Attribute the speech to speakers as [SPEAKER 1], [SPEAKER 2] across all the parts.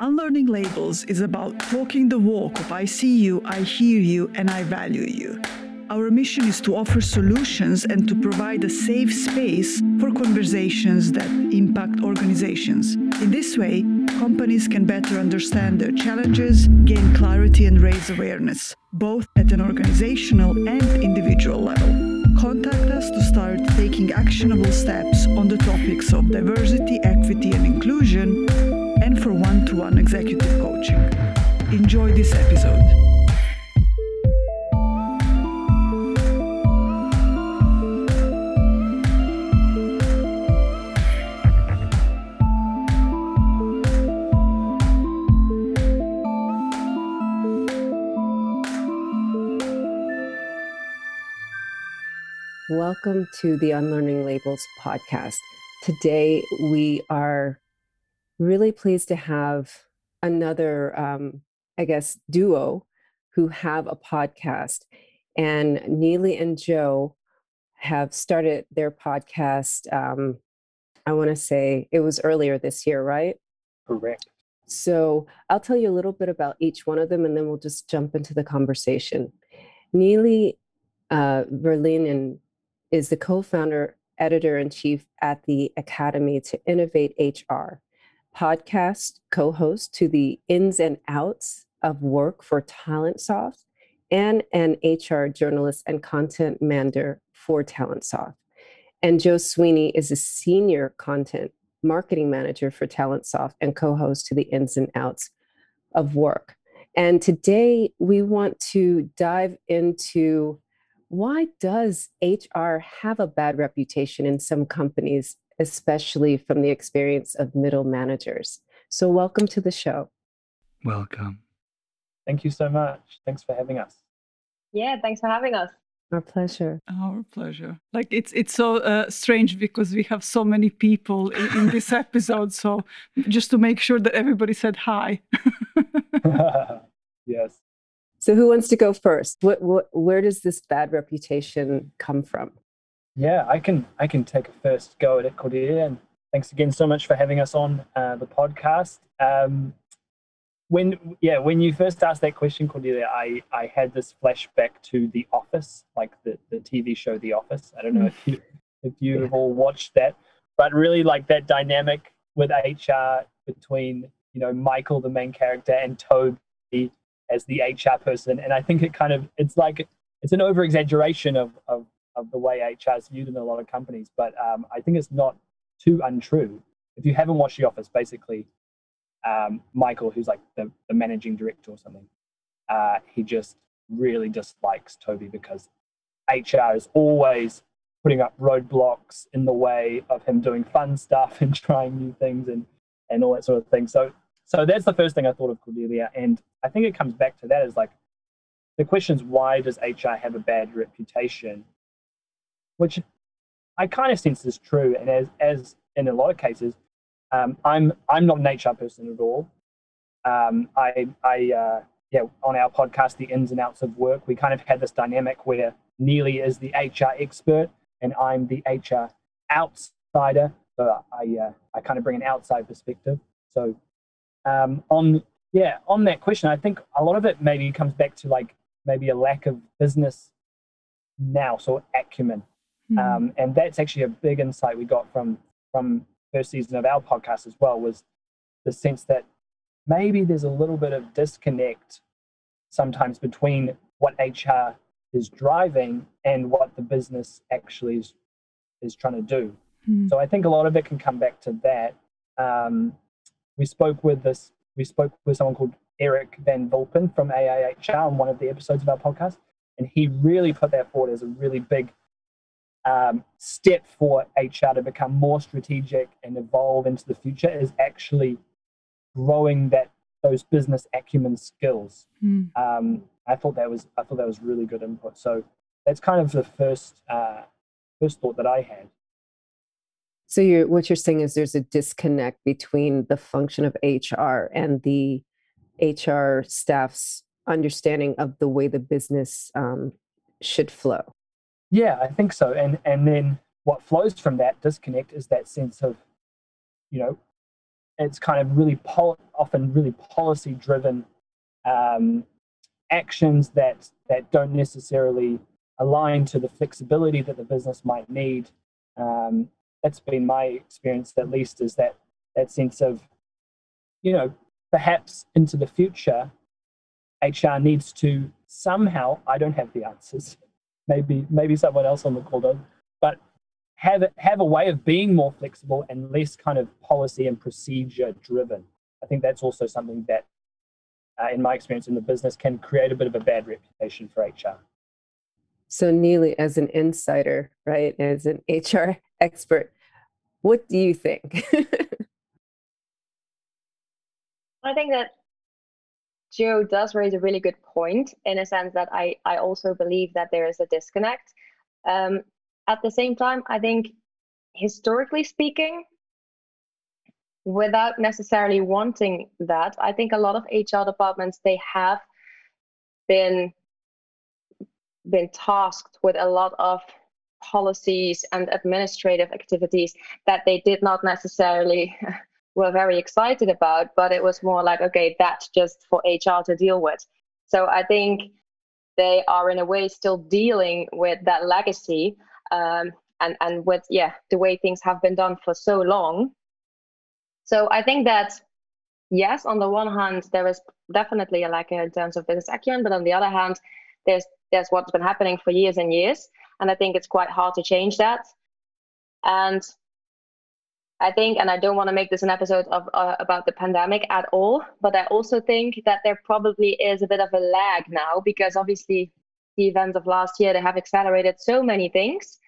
[SPEAKER 1] Unlearning Labels is about talking the walk of I see you, I hear you, and I value you. Our mission is to offer solutions and to provide a safe space for conversations that impact organizations. In this way, companies can better understand their challenges, gain clarity, and raise awareness, both at an organizational and individual level. Contact us to start taking actionable steps on the topics of diversity, equity, and inclusion and for one to one executive coaching. Enjoy this episode.
[SPEAKER 2] Welcome to the Unlearning Labels podcast. Today we are really pleased to have another, um, I guess, duo who have a podcast. And Neely and Joe have started their podcast. Um, I want to say it was earlier this year, right?
[SPEAKER 3] Correct.
[SPEAKER 2] So I'll tell you a little bit about each one of them and then we'll just jump into the conversation. Neely uh, Verlinden is the co founder, editor in chief at the Academy to Innovate HR podcast co host to the ins and outs of work for Talentsoft and an HR journalist and content manager for Talentsoft. And Joe Sweeney is a senior content marketing manager for Talentsoft and co host to the ins and outs of work. And today we want to dive into why does HR have a bad reputation in some companies especially from the experience of middle managers. So, welcome to the show.
[SPEAKER 4] Welcome.
[SPEAKER 3] Thank you so much. Thanks for having us.
[SPEAKER 5] Yeah, thanks for having us.
[SPEAKER 2] Our pleasure.
[SPEAKER 1] Our pleasure. Like it's it's so uh, strange because we have so many people in, in this episode. So just to make sure that everybody said hi.
[SPEAKER 3] yes.
[SPEAKER 2] So who wants to go first? What, what, where does this bad reputation come from?
[SPEAKER 3] Yeah, I can I can take a first go at it, Cordelia, and thanks again so much for having us on uh, the podcast. Um, when yeah, when you first asked that question, Cordelia, I I had this flashback to The Office, like the the TV show The Office. I don't know if you if you've all watched that, but really like that dynamic with HR between you know Michael, the main character, and Toby as the HR person, and I think it kind of it's like it's an over exaggeration of of of the way HR is viewed in a lot of companies. But um, I think it's not too untrue. If you haven't watched The Office, basically, um, Michael, who's like the, the, managing director or something, uh, he just really dislikes Toby because HR is always putting up roadblocks in the way of him doing fun stuff and trying new things and, and all that sort of thing. So, so that's the first thing I thought of Cordelia. And I think it comes back to that is like the question is why does HR have a bad reputation? Which I kind of sense is true. And as, as in a lot of cases, um, I'm I'm not an HR person at all. Um, I I uh, yeah on our podcast, the ins and outs of work, we kind of had this dynamic where Neely is the HR expert and I'm the HR outsider. So I uh, I kind of bring an outside perspective. So um, on yeah on that question, I think a lot of it maybe comes back to like maybe a lack of business now, so acumen. Mm. Um, and that's actually a big insight we got from from first season of our podcast as well was the sense that maybe there's a little bit of disconnect sometimes between what HR is driving and what the business actually is, is trying to do. Mm. So I think a lot of it can come back to that. Um, we spoke with this. We spoke with someone called Eric Van Vulpen from AIHR on one of the episodes of our podcast, and he really put that forward as a really big um, step for HR to become more strategic and evolve into the future is actually growing that those business acumen skills. Mm. Um, I thought that was I thought that was really good input. So that's kind of the first uh, first thought that I had.
[SPEAKER 2] So you're what you're saying is there's a disconnect between the function of HR and the HR staff's understanding of the way the business um, should flow.
[SPEAKER 3] Yeah, I think so. And and then what flows from that disconnect is that sense of, you know, it's kind of really pol- often really policy driven um, actions that that don't necessarily align to the flexibility that the business might need. Um, that's been my experience, at least, is that that sense of, you know, perhaps into the future, HR needs to somehow. I don't have the answers. Maybe maybe someone else on the call does, but have have a way of being more flexible and less kind of policy and procedure driven. I think that's also something that, uh, in my experience in the business, can create a bit of a bad reputation for HR.
[SPEAKER 2] So, Neely, as an insider, right, as an HR expert, what do you think?
[SPEAKER 5] I think that Joe does raise a really good point in a sense that I, I also believe that there is a disconnect. Um, at the same time, I think historically speaking, without necessarily wanting that, I think a lot of HR departments they have been been tasked with a lot of policies and administrative activities that they did not necessarily were very excited about, but it was more like, okay, that's just for HR to deal with. So I think they are in a way still dealing with that legacy um, and and with yeah the way things have been done for so long. So I think that yes, on the one hand, there is definitely a lack in terms of business acumen, but on the other hand, there's there's what's been happening for years and years, and I think it's quite hard to change that. And I think, and I don't want to make this an episode of uh, about the pandemic at all, but I also think that there probably is a bit of a lag now because obviously the events of last year they have accelerated so many things.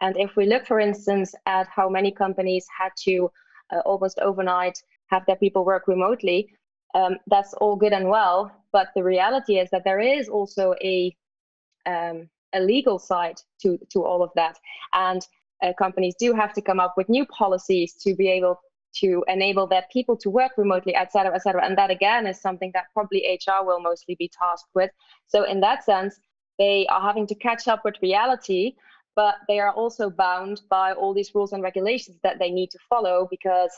[SPEAKER 5] And if we look, for instance, at how many companies had to uh, almost overnight have their people work remotely, um, that's all good and well. But the reality is that there is also a um, a legal side to to all of that, and uh, companies do have to come up with new policies to be able to enable their people to work remotely, et cetera, et cetera. And that again is something that probably HR will mostly be tasked with. So in that sense, they are having to catch up with reality, but they are also bound by all these rules and regulations that they need to follow because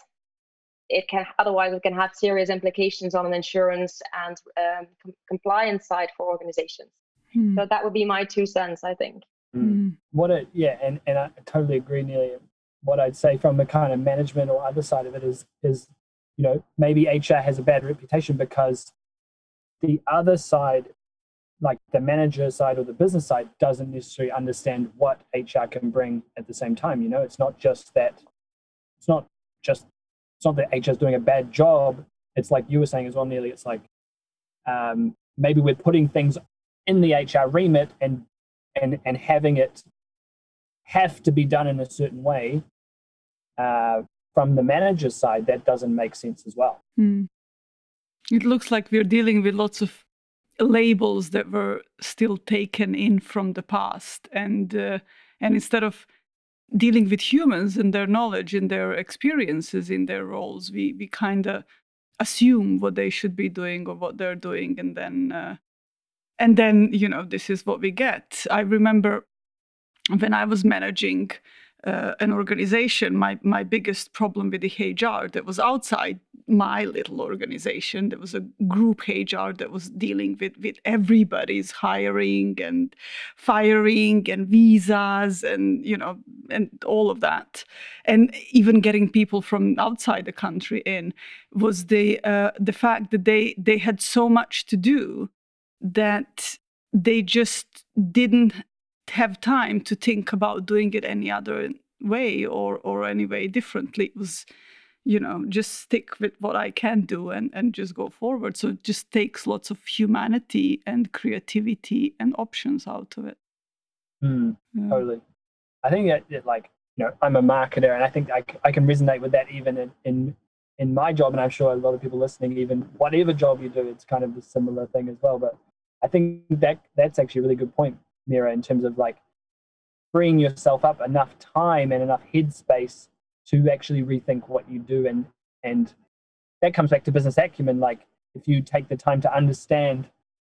[SPEAKER 5] it can otherwise it can have serious implications on an insurance and um, com- compliance side for organizations. Hmm. So that would be my two cents, I think.
[SPEAKER 3] Mm. What it, yeah, and, and I totally agree, Neely. What I'd say from the kind of management or other side of it is, is you know, maybe HR has a bad reputation because the other side, like the manager side or the business side, doesn't necessarily understand what HR can bring at the same time. You know, it's not just that, it's not just, it's not that HR is doing a bad job. It's like you were saying as well, Neely. It's like um, maybe we're putting things in the HR remit and and and having it have to be done in a certain way uh, from the manager's side, that doesn't make sense as well. Mm.
[SPEAKER 1] It looks like we're dealing with lots of labels that were still taken in from the past, and uh, and instead of dealing with humans and their knowledge and their experiences in their roles, we we kind of assume what they should be doing or what they're doing, and then uh, and then you know this is what we get. I remember when i was managing uh, an organization my my biggest problem with the hr that was outside my little organization there was a group hr that was dealing with with everybody's hiring and firing and visas and you know and all of that. And even getting people from outside the country in was the uh, the fact that they they had so much to do that they just didn't have time to think about doing it any other way or or any way differently. It was, you know, just stick with what I can do and and just go forward. So it just takes lots of humanity and creativity and options out of it.
[SPEAKER 3] Mm, yeah. Totally. I think that, that, like you know I'm a marketer and I think I, I can resonate with that even in, in in my job and I'm sure a lot of people listening even whatever job you do it's kind of a similar thing as well but I think that that's actually a really good point, Mira, in terms of like freeing yourself up enough time and enough headspace to actually rethink what you do and and that comes back to business acumen like if you take the time to understand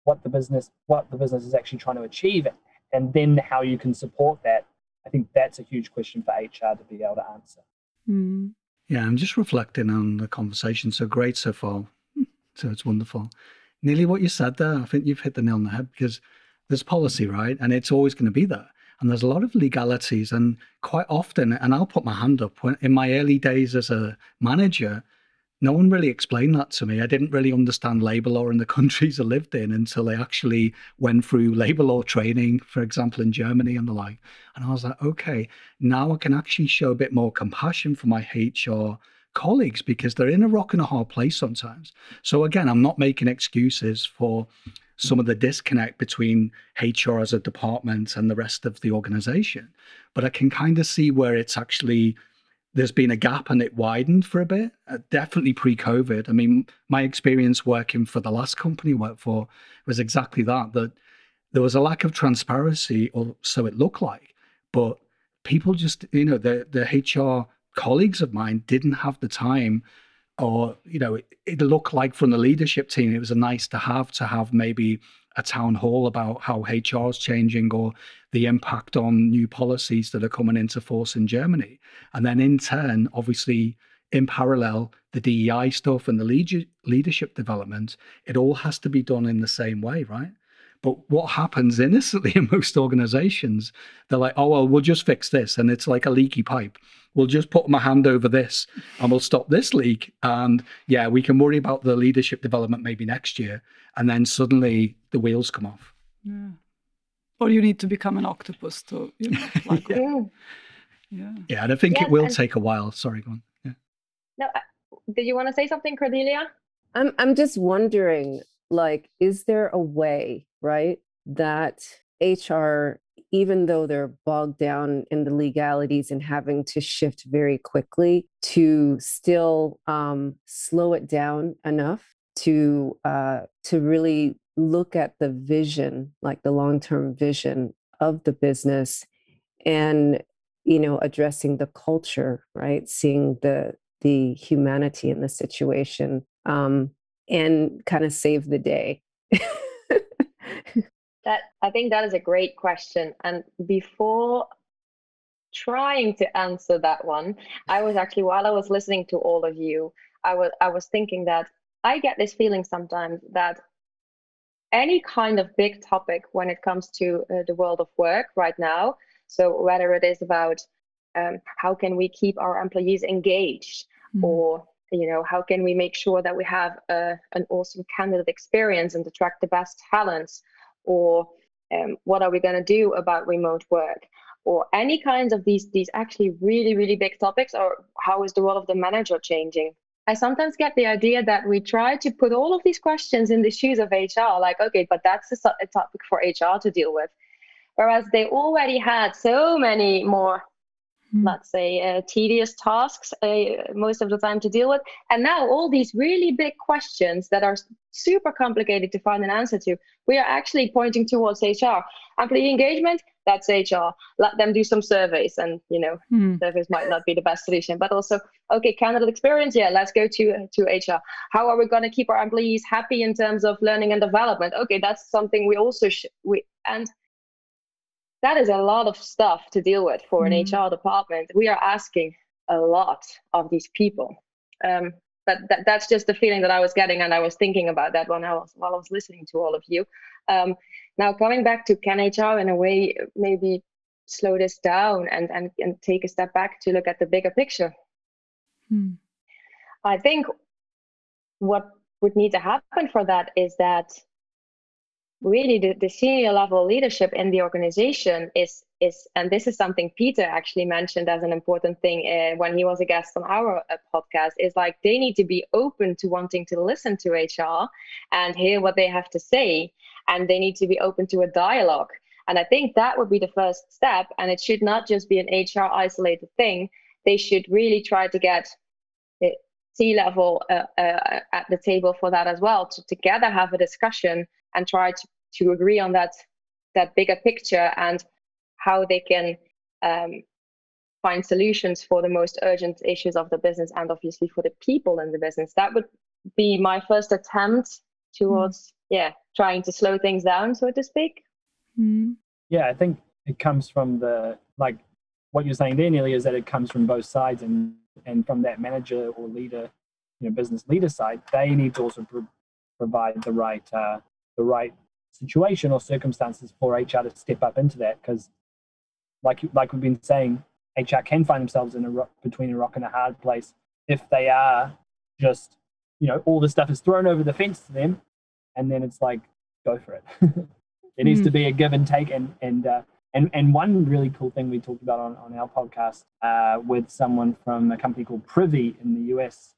[SPEAKER 3] what the business what the business is actually trying to achieve and then how you can support that i think that's a huge question for hr to be able to answer
[SPEAKER 1] mm.
[SPEAKER 4] Yeah, I'm just reflecting on the conversation. So great so far. So it's wonderful. Neely what you said there, I think you've hit the nail on the head because there's policy, right? And it's always going to be there. And there's a lot of legalities. And quite often, and I'll put my hand up, when, in my early days as a manager, no one really explained that to me. I didn't really understand labor law in the countries I lived in until I actually went through labor law training, for example, in Germany and the like. And I was like, okay, now I can actually show a bit more compassion for my HR colleagues because they're in a rock and a hard place sometimes. So again, I'm not making excuses for some of the disconnect between HR as a department and the rest of the organization, but I can kind of see where it's actually there's been a gap and it widened for a bit. Uh, definitely pre-COVID. I mean, my experience working for the last company I worked for was exactly that. That there was a lack of transparency, or so it looked like. But people just, you know, the the HR colleagues of mine didn't have the time, or you know, it, it looked like from the leadership team, it was a nice to have to have maybe a town hall about how HR is changing or the impact on new policies that are coming into force in Germany. And then in turn, obviously, in parallel, the DEI stuff and the leadership development, it all has to be done in the same way, right? But what happens innocently in most organizations, they're like, oh, well, we'll just fix this. And it's like a leaky pipe. We'll just put my hand over this and we'll stop this leak. And yeah, we can worry about the leadership development maybe next year. And then suddenly the wheels come off.
[SPEAKER 1] Yeah. Or you need to become an octopus to, you know, like,
[SPEAKER 5] yeah.
[SPEAKER 4] yeah. Yeah. And I think it will take a while. Sorry, go on. Yeah.
[SPEAKER 5] No, uh, did you want to say something, Cordelia?
[SPEAKER 2] I'm, I'm just wondering, like, is there a way, right, that HR even though they're bogged down in the legalities and having to shift very quickly, to still um, slow it down enough to uh, to really look at the vision, like the long term vision of the business, and you know addressing the culture, right? Seeing the the humanity in the situation um, and kind of save the day.
[SPEAKER 5] That I think that is a great question. And before trying to answer that one, I was actually while I was listening to all of you, I was I was thinking that I get this feeling sometimes that any kind of big topic when it comes to uh, the world of work right now. So whether it is about um, how can we keep our employees engaged, mm. or you know how can we make sure that we have a, an awesome candidate experience and attract the best talents? Or um, what are we going to do about remote work? Or any kinds of these these actually really really big topics or how is the role of the manager changing? I sometimes get the idea that we try to put all of these questions in the shoes of hr like okay but that's a, a topic for hr to deal with. Whereas they already had so many more mm. let's say uh, tedious tasks uh, most of the time to deal with. And now all these really big questions that are super complicated to find an answer to we are actually pointing towards hr employee engagement that's hr let them do some surveys and you know mm. surveys might not be the best solution but also okay candidate experience yeah let's go to to hr how are we going to keep our employees happy in terms of learning and development? Okay that's something we also sh- we and that is a lot of stuff to deal with for an mm. HR department. We are asking a lot of these people. Um, but that, that's just the feeling that I was getting, and I was thinking about that when I was while I was listening to all of you. Um, now coming back to can HR in a way maybe slow this down and and, and take a step back to look at the bigger picture. Hmm. I think what would need to happen for that is that really the, the senior level leadership in the organization is is and this is something peter actually mentioned as an important thing uh, when he was a guest on our uh, podcast is like they need to be open to wanting to listen to hr and hear what they have to say and they need to be open to a dialogue. And i think that would be the first step and it should not just be an hr isolated thing. They should really try to get the C level uh, uh, at the table for that as well to together have a discussion and try to, to agree on that that bigger picture and how they can um, find solutions for the most urgent issues of the business and obviously for the people in the business that would be my first attempt towards mm. yeah trying to slow things down so to speak
[SPEAKER 3] mm. yeah i think it comes from the like what you're saying there Neely is that it comes from both sides and and from that manager or leader, you know, business leader side, they need to also pro- provide the right uh, the right situation or circumstances for HR to step up into that because, like like we've been saying, HR can find themselves in a rock, between a rock and a hard place if they are just you know all the stuff is thrown over the fence to them, and then it's like go for it. it needs to be a give and take and and uh, and and one really cool thing we talked about on, on our podcast uh, with someone from a company called Privy in the US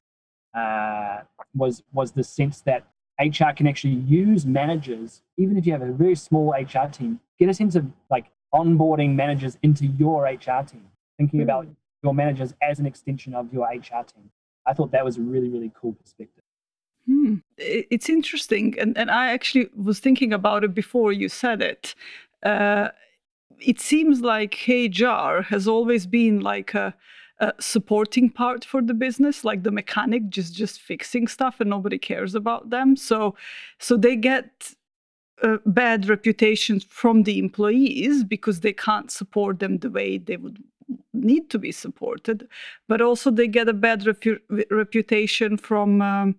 [SPEAKER 3] uh, was was the sense that HR can actually use managers, even if you have a very small HR team, get a sense of like onboarding managers into your HR team, thinking about your managers as an extension of your HR team. I thought that was a really, really cool perspective.
[SPEAKER 1] Hmm. It's interesting. And, and I actually was thinking about it before you said it. Uh, it seems like HR has always been like a, a, supporting part for the business, like the mechanic just just fixing stuff, and nobody cares about them. So, so they get uh, bad reputations from the employees because they can't support them the way they would need to be supported, but also they get a bad repu- reputation from. Um,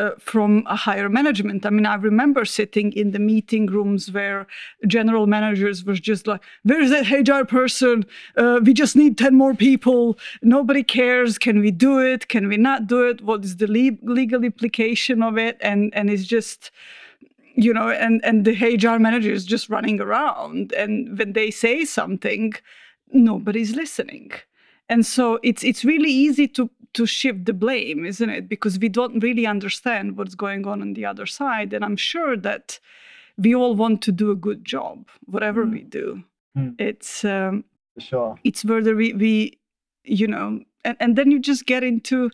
[SPEAKER 1] uh, from a higher management. I mean, I remember sitting in the meeting rooms where general managers were just like, "Where's that HR person? Uh, we just need ten more people. Nobody cares. Can we do it? Can we not do it? What is the le- legal implication of it?" And and it's just you know and and the hr manager is just running around and when they say something nobody's listening and so it's it's really easy to to shift the blame isn't it because we don't really understand what's going on on the other side and i'm sure that we all want to do a good job whatever
[SPEAKER 3] Mm.
[SPEAKER 1] we do
[SPEAKER 3] Mm.
[SPEAKER 1] it's um
[SPEAKER 3] sure.
[SPEAKER 1] it's whether we, we you know and, and then you just get into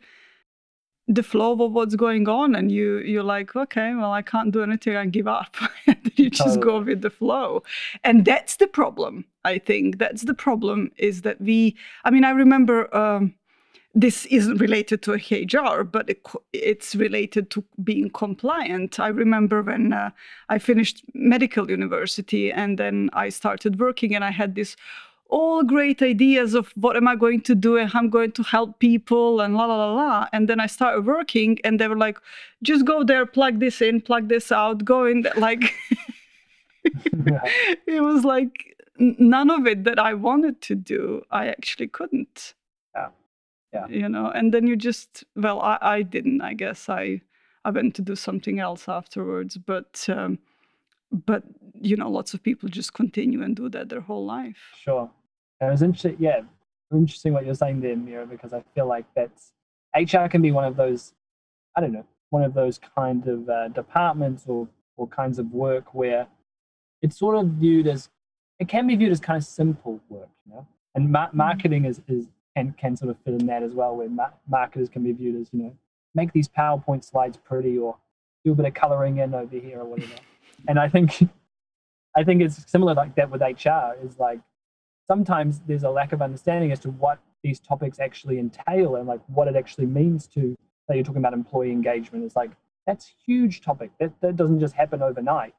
[SPEAKER 1] the flow of what's going on and you you're like okay well i can't do anything i give up and you just go with the flow and that's the problem i think that's the problem is that we i mean i remember um, this isn't related to a hr but it, it's related to being compliant i remember when uh, i finished medical university and then i started working and i had this all great ideas of what am I going to do and how I'm going to help people and la la la la. And then I started working and they were like, just go there, plug this in, plug this out, go in. there." Like it was like none of it that I wanted to do, I actually couldn't.
[SPEAKER 3] Yeah. Yeah.
[SPEAKER 1] You know, and then you just well, I, I didn't, I guess. I I went to do something else afterwards. But um but you know, lots of people just continue and do that their whole life.
[SPEAKER 3] Sure. It was interesting, yeah, interesting what you're saying there, Mira, because I feel like that's HR can be one of those, I don't know, one of those kind of uh, departments or or kinds of work where it's sort of viewed as it can be viewed as kind of simple work, you know. And ma- marketing is is can can sort of fit in that as well, where ma- marketers can be viewed as you know make these PowerPoint slides pretty or do a bit of coloring in over here or whatever. and I think I think it's similar like that with HR. Is like sometimes there's a lack of understanding as to what these topics actually entail and like what it actually means to. Say you're talking about employee engagement. It's like that's a huge topic. That that doesn't just happen overnight.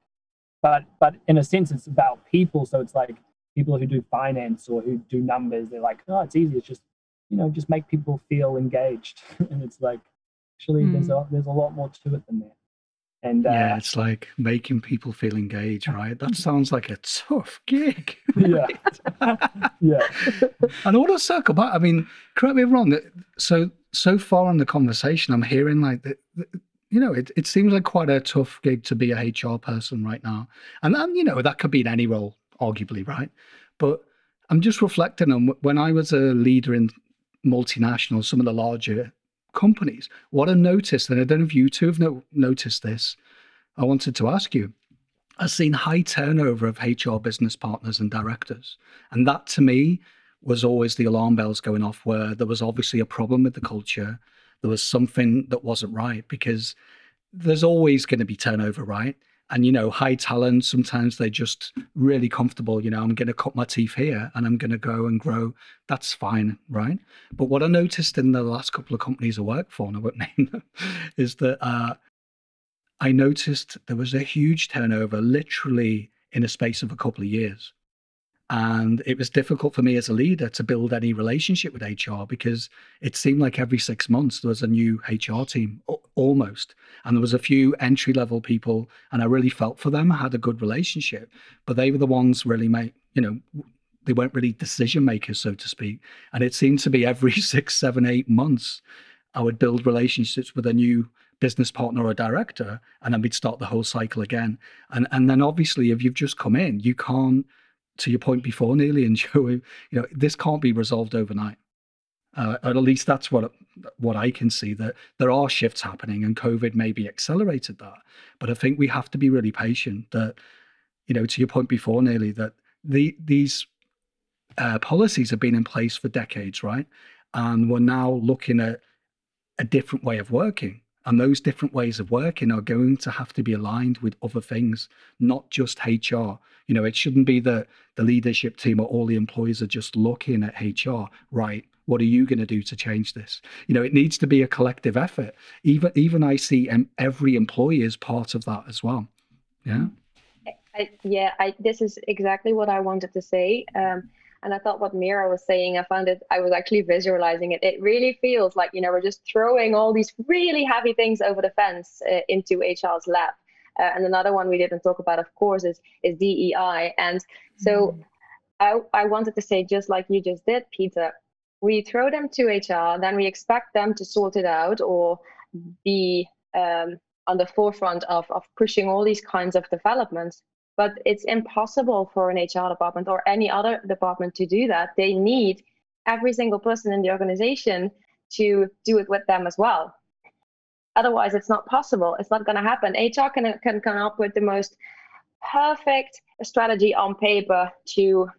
[SPEAKER 3] But but in a sense, it's about people. So it's like people who do finance or who do numbers. They're like, oh, it's easy. It's just you know just make people feel engaged. and it's like actually there's a there's a lot more to it than that. And uh,
[SPEAKER 4] yeah, it's like making people feel engaged, right? That sounds like a tough gig.
[SPEAKER 3] yeah, yeah.
[SPEAKER 4] And I want to circle back. I mean, correct me if I'm wrong. that- So so far in the conversation, I'm hearing like that. You know, it, it seems like quite a tough gig to be a HR person right now, and then you know that could be in any role, arguably, right? But I'm just reflecting on when I was a leader in multinationals, some of the larger companies. What I noticed, and I don't know if you two have no, noticed this. I wanted to ask you. I've seen high turnover of HR business partners and directors, and that to me was always the alarm bells going off where there was obviously a problem with the culture. There was something that wasn't right because there's always going to be turnover, right? And you know, high talent, sometimes they're just really comfortable. You know, I'm going to cut my teeth here and I'm going to go and grow. That's fine, right? But what I noticed in the last couple of companies I worked for, and I won't name them, is that uh, I noticed there was a huge turnover literally in a space of a couple of years And it was difficult for me as a leader to build any relationship with HR because it seemed like every six months there was a new HR team, almost. And there was a few entry level people, and I really felt for them. I had a good relationship, but they were the ones really make, you know, they weren't really decision makers, so to speak. And it seemed to be every six, seven, eight months, I would build relationships with a new business partner or director, and then we'd start the whole cycle again. And and then obviously, if you've just come in, you can't to your point before, Neely and Joe, you know, this can't be resolved overnight. Uh, at least that's what what I can see. That there are shifts happening, and COVID maybe accelerated that. But I think we have to be really patient. That you know, to your point before, Neely, that the these uh, policies have been in place for decades, right? And we're now looking at a different way of working. And those different ways of working are going to have to be aligned with other things, not just HR. You know, it shouldn't be that the leadership team or all the employees are just looking at HR, right? What are you going to do to change this? You know, it needs to be a collective effort. Even even I see every employee is part of that as well. Yeah.
[SPEAKER 5] I, yeah, I, this is exactly what I wanted to say. Um, and I thought what Mira was saying, I found it, I was actually visualizing it. It really feels like, you know, we're just throwing all these really heavy things over the fence uh, into HR's lap. Uh, and another one we didn't talk about, of course, is, is DEI. And so mm. I, I wanted to say, just like you just did, Peter, we throw them to HR, then we expect them to sort it out or be um, on the forefront of, of pushing all these kinds of developments but it's impossible for an HR department or any other department to do that. They need every single person in the organization to do it with them as well. Otherwise, it's not possible. It's not going to happen. HR can, can come up with the most perfect strategy on paper to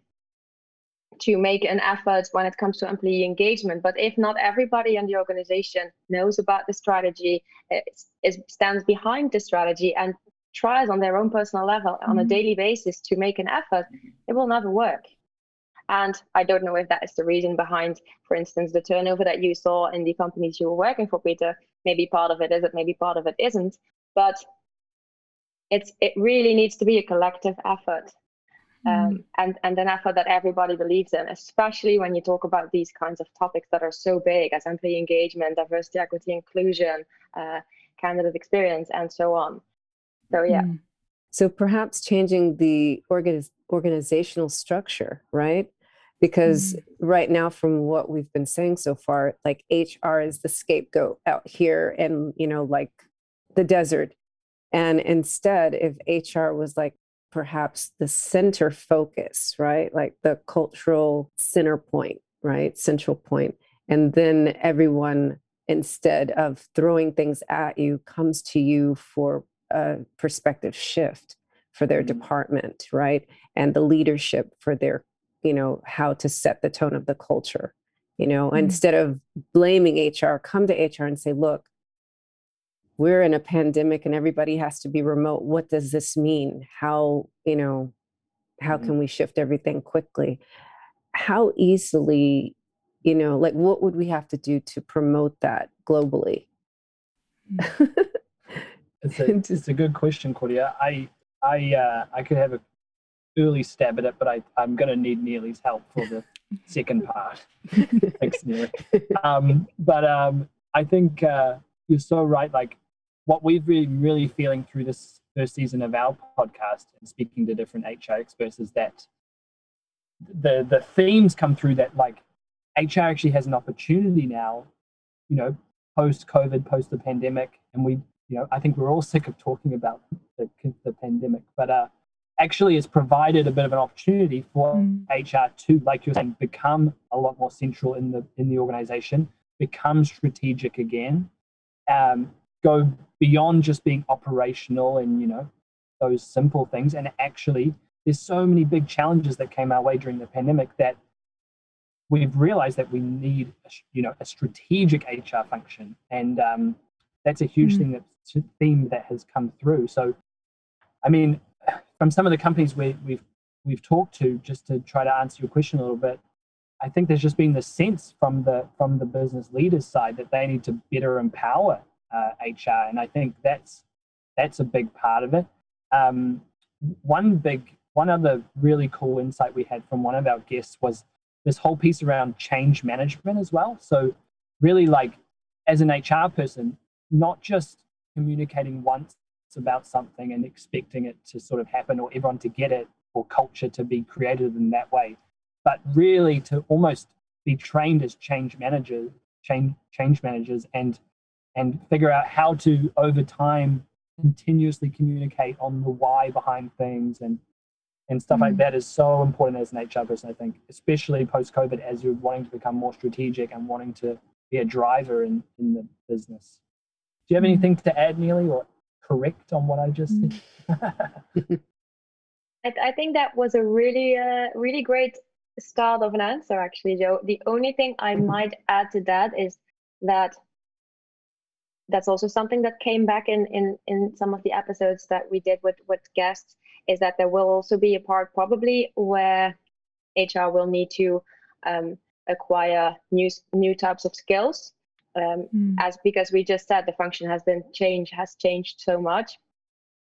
[SPEAKER 5] to make an effort when it comes to employee engagement. But if not everybody in the organization knows about the strategy, it stands behind the strategy, and tries on their own personal level on a mm-hmm. daily basis to make an effort, it will never work. And I don't know if that is the reason behind, for instance, the turnover that you saw in the companies you were working for, Peter. Maybe part of it is it, maybe part of it isn't. But it's it really needs to be a collective effort. Um, mm. and, and an effort that everybody believes in, especially when you talk about these kinds of topics that are so big as employee engagement, diversity, equity, inclusion, uh, candidate experience, and so on. So yeah. Mm.
[SPEAKER 2] So perhaps changing the organiz- organizational structure, right? Because mm. right now, from what we've been saying so far, like HR is the scapegoat out here and, you know, like the desert. And instead, if HR was like perhaps the center focus, right? Like the cultural center point, right? Central point. And then everyone, instead of throwing things at you, comes to you for a perspective shift for their mm-hmm. department, right? And the leadership for their, you know, how to set the tone of the culture. You know, mm-hmm. instead of blaming HR, come to HR and say, look, we're in a pandemic and everybody has to be remote. What does this mean? How, you know, how mm-hmm. can we shift everything quickly? How easily, you know, like what would we have to do to promote that globally?
[SPEAKER 3] It's a, it's a good question, Claudia. I I uh, I could have a early stab at it, but I I'm going to need Neely's help for the second part. Thanks, Neely. Um, but um, I think uh, you're so right. Like what we've been really feeling through this first season of our podcast and speaking to different HR experts is that the the themes come through that like HR actually has an opportunity now, you know, post COVID, post the pandemic, and we you know, I think we're all sick of talking about the, the pandemic, but uh, actually it's provided a bit of an opportunity for mm. HR to, like you're saying, become a lot more central in the in the organization, become strategic again, um, go beyond just being operational and you know those simple things, and actually there's so many big challenges that came our way during the pandemic that we've realized that we need you know a strategic HR function and um, that's a huge mm-hmm. thing that's theme that has come through. So, I mean, from some of the companies we, we've we've talked to, just to try to answer your question a little bit, I think there's just been the sense from the from the business leaders side that they need to better empower uh, HR, and I think that's that's a big part of it. Um, one big one other really cool insight we had from one of our guests was this whole piece around change management as well. So, really, like as an HR person, not just communicating once about something and expecting it to sort of happen or everyone to get it or culture to be created in that way, but really to almost be trained as change managers, change change managers, and and figure out how to over time continuously communicate on the why behind things and and stuff mm. like that is so important as an HR person. I think, especially post COVID, as you're wanting to become more strategic and wanting to be a driver in in the business. Do you have anything to add, Neely, or correct on what I just said?
[SPEAKER 5] I, I, think that was a really, uh, really great start of an answer, actually, Joe. The only thing I might add to that is that that's also something that came back in in in some of the episodes that we did with with guests is that there will also be a part probably where HR will need to um, acquire new new types of skills um, mm. as because we just said the function has been changed has changed so much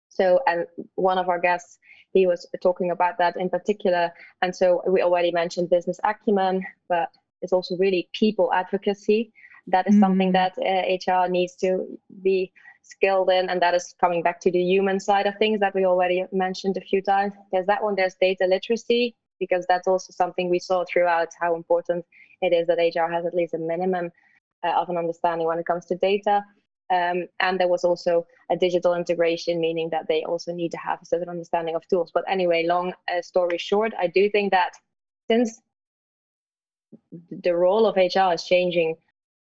[SPEAKER 5] so and one of our guests he was talking about that in particular and so we already mentioned business acumen but it's also really people advocacy that is mm. something hmm. that uh, hr needs to be skilled in and that is coming back to the human side of things that we already mentioned a few times there's that one there's data literacy because that's also something we saw throughout how important it is that hr has at least a minimum uh, of an understanding when it comes to data. Um, and there was also a digital integration, meaning that they also need to have a certain understanding of tools. But anyway, long uh, story short, I do think that since the role of HR is changing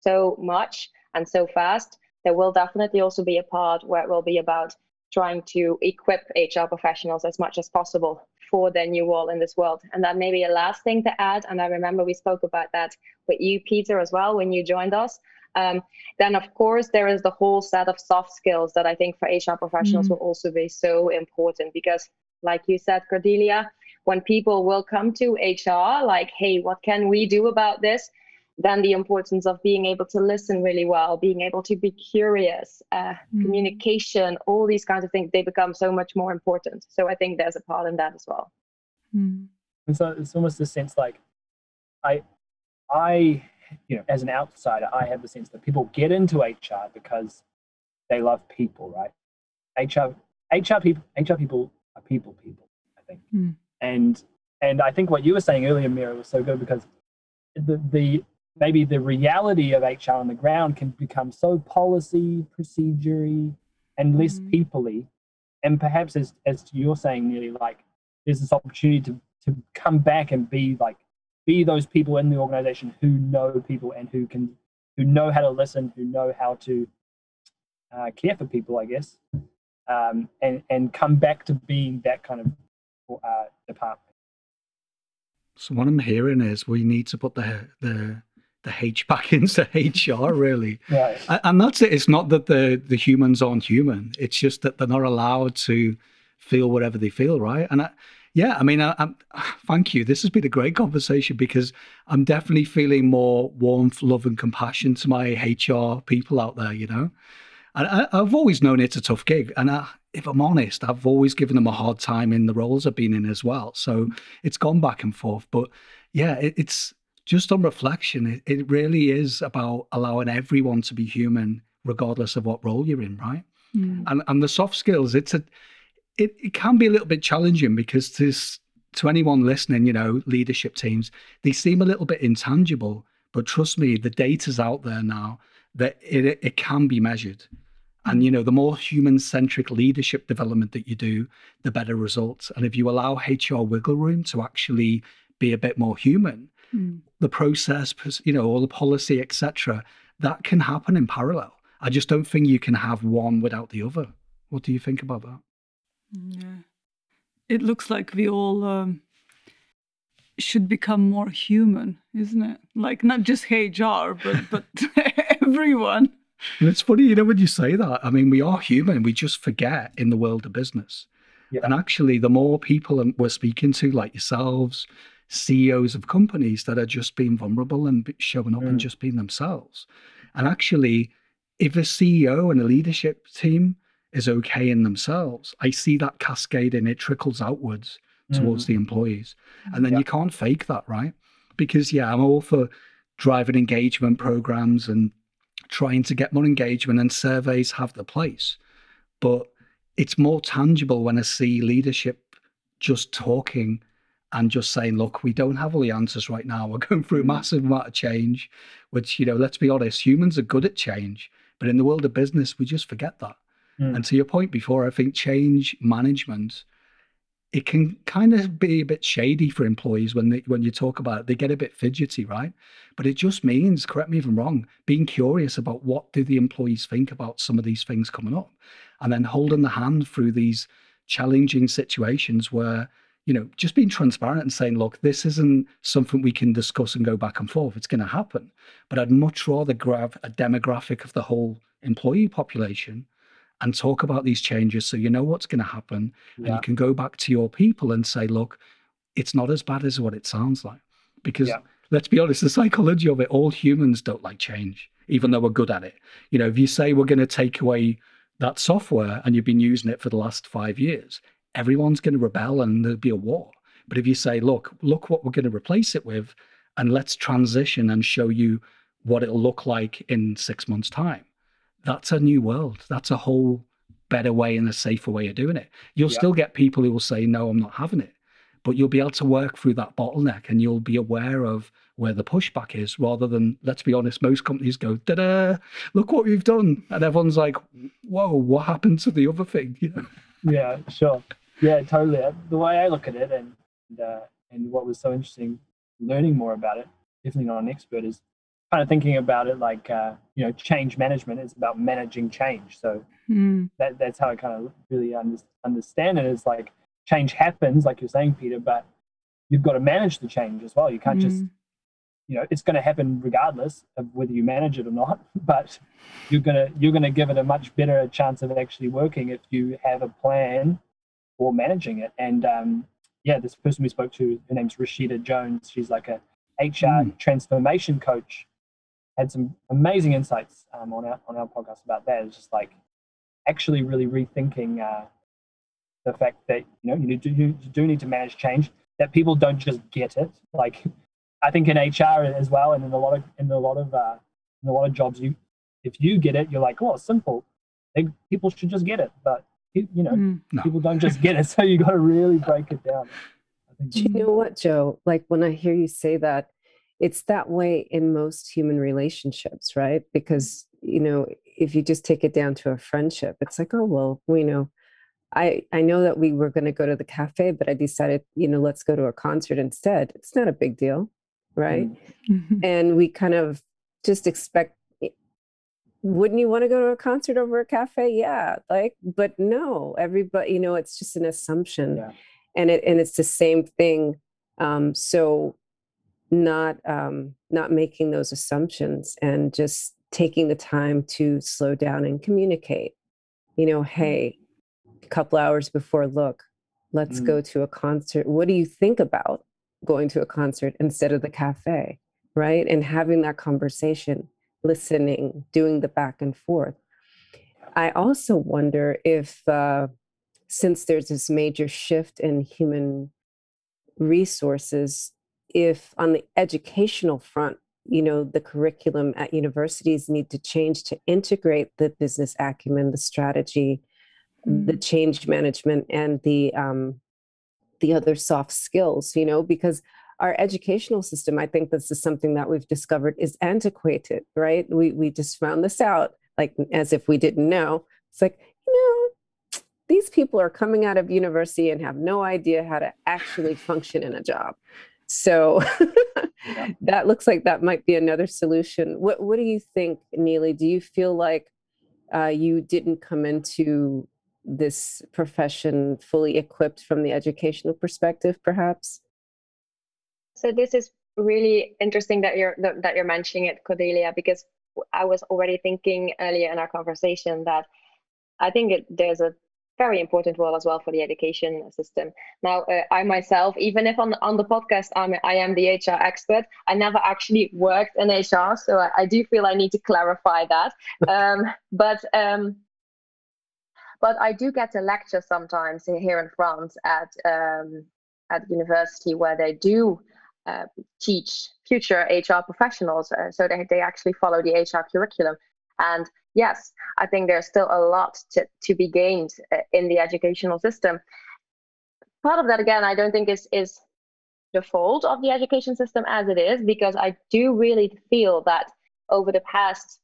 [SPEAKER 5] so much and so fast, there will definitely also be a part where it will be about trying to equip HR professionals as much as possible for their new role in this world. And that may be a last thing to add. And I remember we spoke about that with you, Peter, as well, when you joined us. Um, then, of course, there is the whole set of soft skills that I think for HR professionals mm. will also be so important because, like you said, Cordelia, when people will come to HR, like, hey, what can we do about this? Then the importance of being able to listen really well, being able to be curious, uh, mm. communication, all these kinds of things, they become so much more important. So I think there's a part in that as well.
[SPEAKER 3] Mm. And so it's almost the sense like I, I, you know, as an outsider, I have the sense that people get into HR because they love people, right? HR, HR people, HR people are people people, I think. Mm. And and I think what you were saying earlier, Mira, was so good because the the maybe the reality of HR on the ground can become so policy, procedury, and less mm-hmm. peoply. And perhaps as as you're saying, Neely like there's this opportunity to to come back and be like be those people in the organization who know people and who can who know how to listen, who know how to uh, care for people, I guess, um, and and come back to being that kind of uh, department.
[SPEAKER 4] So what I'm hearing is we need to put the the the H back into HR, really.
[SPEAKER 3] right.
[SPEAKER 4] And that's it. It's not that the the humans aren't human. It's just that they're not allowed to feel whatever they feel, right? And I, yeah, I mean, I, I'm, thank you. This has been a great conversation because I'm definitely feeling more warmth, love, and compassion to my HR people out there. You know, and I, have always known it's a tough gig, and I, if I'm honest, I've always given them a hard time in the roles I've been in as well. So it's gone back and forth, but yeah, it, it's just on reflection, it, it really is about allowing everyone to be human, regardless of what role you're in, right? Mm. And and the soft skills, it's a it, it can be a little bit challenging because this to anyone listening, you know, leadership teams, they seem a little bit intangible, but trust me, the data's out there now that it it can be measured. And you know, the more human-centric leadership development that you do, the better results. And if you allow HR wiggle room to actually be a bit more human, mm. the process, you know, all the policy, etc. That can happen in parallel. I just don't think you can have one without the other. What do you think about that?
[SPEAKER 1] Yeah, it looks like we all um, should become more human, isn't it? Like not just HR, but but everyone.
[SPEAKER 4] And it's funny, you know, when you say that. I mean, we are human. We just forget in the world of business. Yeah. And actually, the more people we're speaking to, like yourselves, CEOs of companies that are just being vulnerable and showing up mm. and just being themselves. And actually, if a CEO and a leadership team is okay in themselves, I see that cascading, it trickles outwards towards the employees. And then
[SPEAKER 3] Yeah.
[SPEAKER 4] you can't fake that, right? Because, yeah, I'm all for driving engagement programs and trying to get more engagement, and surveys have the place. But it's more tangible when I see leadership just talking and just saying, look, we don't have all the answers right now. We're going through a massive amount of change, which, you know, let's be honest, humans are good at change. But in the world of business, we just forget that.
[SPEAKER 3] Mm.
[SPEAKER 4] And to your point before, I think change management, it can kind of be a bit shady for employees when they, when you talk about it. They get a bit fidgety, right? But it just means, correct me if I'm wrong, being curious about what do the employees think about some of these things coming up, and then holding the hand through these challenging situations where you know just being transparent and saying, look, this isn't something we can discuss and go back and forth. It's going to happen, but I'd much rather grab a demographic of the whole employee population and talk about these changes so you know what's going to happen and you can go back to your people and say look it's not as bad as what it sounds like because
[SPEAKER 3] Yeah.
[SPEAKER 4] let's be honest the psychology of it all humans don't like change even though we're good at it you know if you say we're going to take away that software and you've been using it for the last five years everyone's going to rebel and there'll be a war but if you say look look what we're going to replace it with and let's transition and show you what it'll look like in six months time that's a new world. That's a whole better way and a safer way of doing it. You'll
[SPEAKER 3] Yeah.
[SPEAKER 4] still get people who will say, no, I'm not having it. But you'll be able to work through that bottleneck and you'll be aware of where the pushback is rather than, let's be honest, most companies go, da da, look what we've done. And everyone's like, whoa, what happened to the other thing? You know?
[SPEAKER 3] Yeah, sure. Yeah, totally. Uh, The way I look at it, and and, uh, and what was so interesting, learning more about it. Definitely not an expert. Is kind of thinking about it like uh, you know, change management is about managing change. So
[SPEAKER 1] Mm.
[SPEAKER 3] that that's how I kind of really under, understand it. Is like change happens, like you're saying, Peter, but you've got to manage the change as well. You can't just
[SPEAKER 1] Mm.
[SPEAKER 3] You know it's going to happen regardless of whether you manage it or not but you're going to you're going to give it a much better chance of actually working if you have a plan for managing it. And um, yeah this person we spoke to her name's rashida jones. She's like a hr
[SPEAKER 4] Mm.
[SPEAKER 3] transformation coach. Had some amazing insights um, on our on our podcast about that. It's just like actually really rethinking uh, the fact that you know you do you do need to manage change that people don't just get it. Like I think in HR as well, and in a lot of in a lot of uh, in a lot of jobs, you if you get it, you're like, oh, it's simple. They, people should just get it, but you, you know,
[SPEAKER 1] Mm.
[SPEAKER 4] No.
[SPEAKER 3] people don't just get it, so you got to really break it down. I think
[SPEAKER 2] Do you know what, Joe? Like when I hear you say that, it's that way in most human relationships, right? Because, you know, if you just take it down to a friendship, it's like, oh, well, we know. I, I know that we were going to go to the cafe, but I decided, you know, let's go to a concert instead. It's not a big deal, right?
[SPEAKER 1] Mhm.
[SPEAKER 2] And we kind of just expect, wouldn't you want to go to a concert over a cafe? Yeah. Like, but no, everybody, you know, it's just an assumption
[SPEAKER 3] Yeah.
[SPEAKER 2] and it and it's the same thing um so not um not making those assumptions and just taking the time to slow down and communicate you know hey a couple hours before look let's
[SPEAKER 3] Mm.
[SPEAKER 2] go to a concert what do you think about going to a concert instead of the cafe right? And having that conversation listening doing the back and forth. I also wonder if uh since there's this major shift in human resources, if on the educational front, you know, the curriculum at universities need to change to integrate the business acumen, the strategy, the change management, and the um, the other soft skills. You know, because our educational system, I think this is something that we've discovered is antiquated. Right? We we just found this out, like as if we didn't know. It's like you know these people are coming out of university and have no idea how to actually function in a job. So that looks like that might be another solution. What What do you think, Neely? Do you feel like uh, you didn't come into this profession fully equipped from the educational perspective, perhaps?
[SPEAKER 5] So this is really interesting that you're that, you're mentioning it, Cordelia, because I was already thinking earlier in our conversation that I think it, there's a very important role as well for the education system. Now, uh, I myself, even if on on the podcast I'm I am the HR expert, I never actually worked in HR, so I, I do feel I need to clarify that. Um, but um, but I do get to lecture sometimes here in France at um, at university where they do uh, teach future HR professionals, uh, so they they actually follow the HR curriculum. And yes, I think there's still a lot to, to be gained uh, in the educational system. Part of that, again, I don't think is is the fault of the education system as it is, because I do really feel that over the past,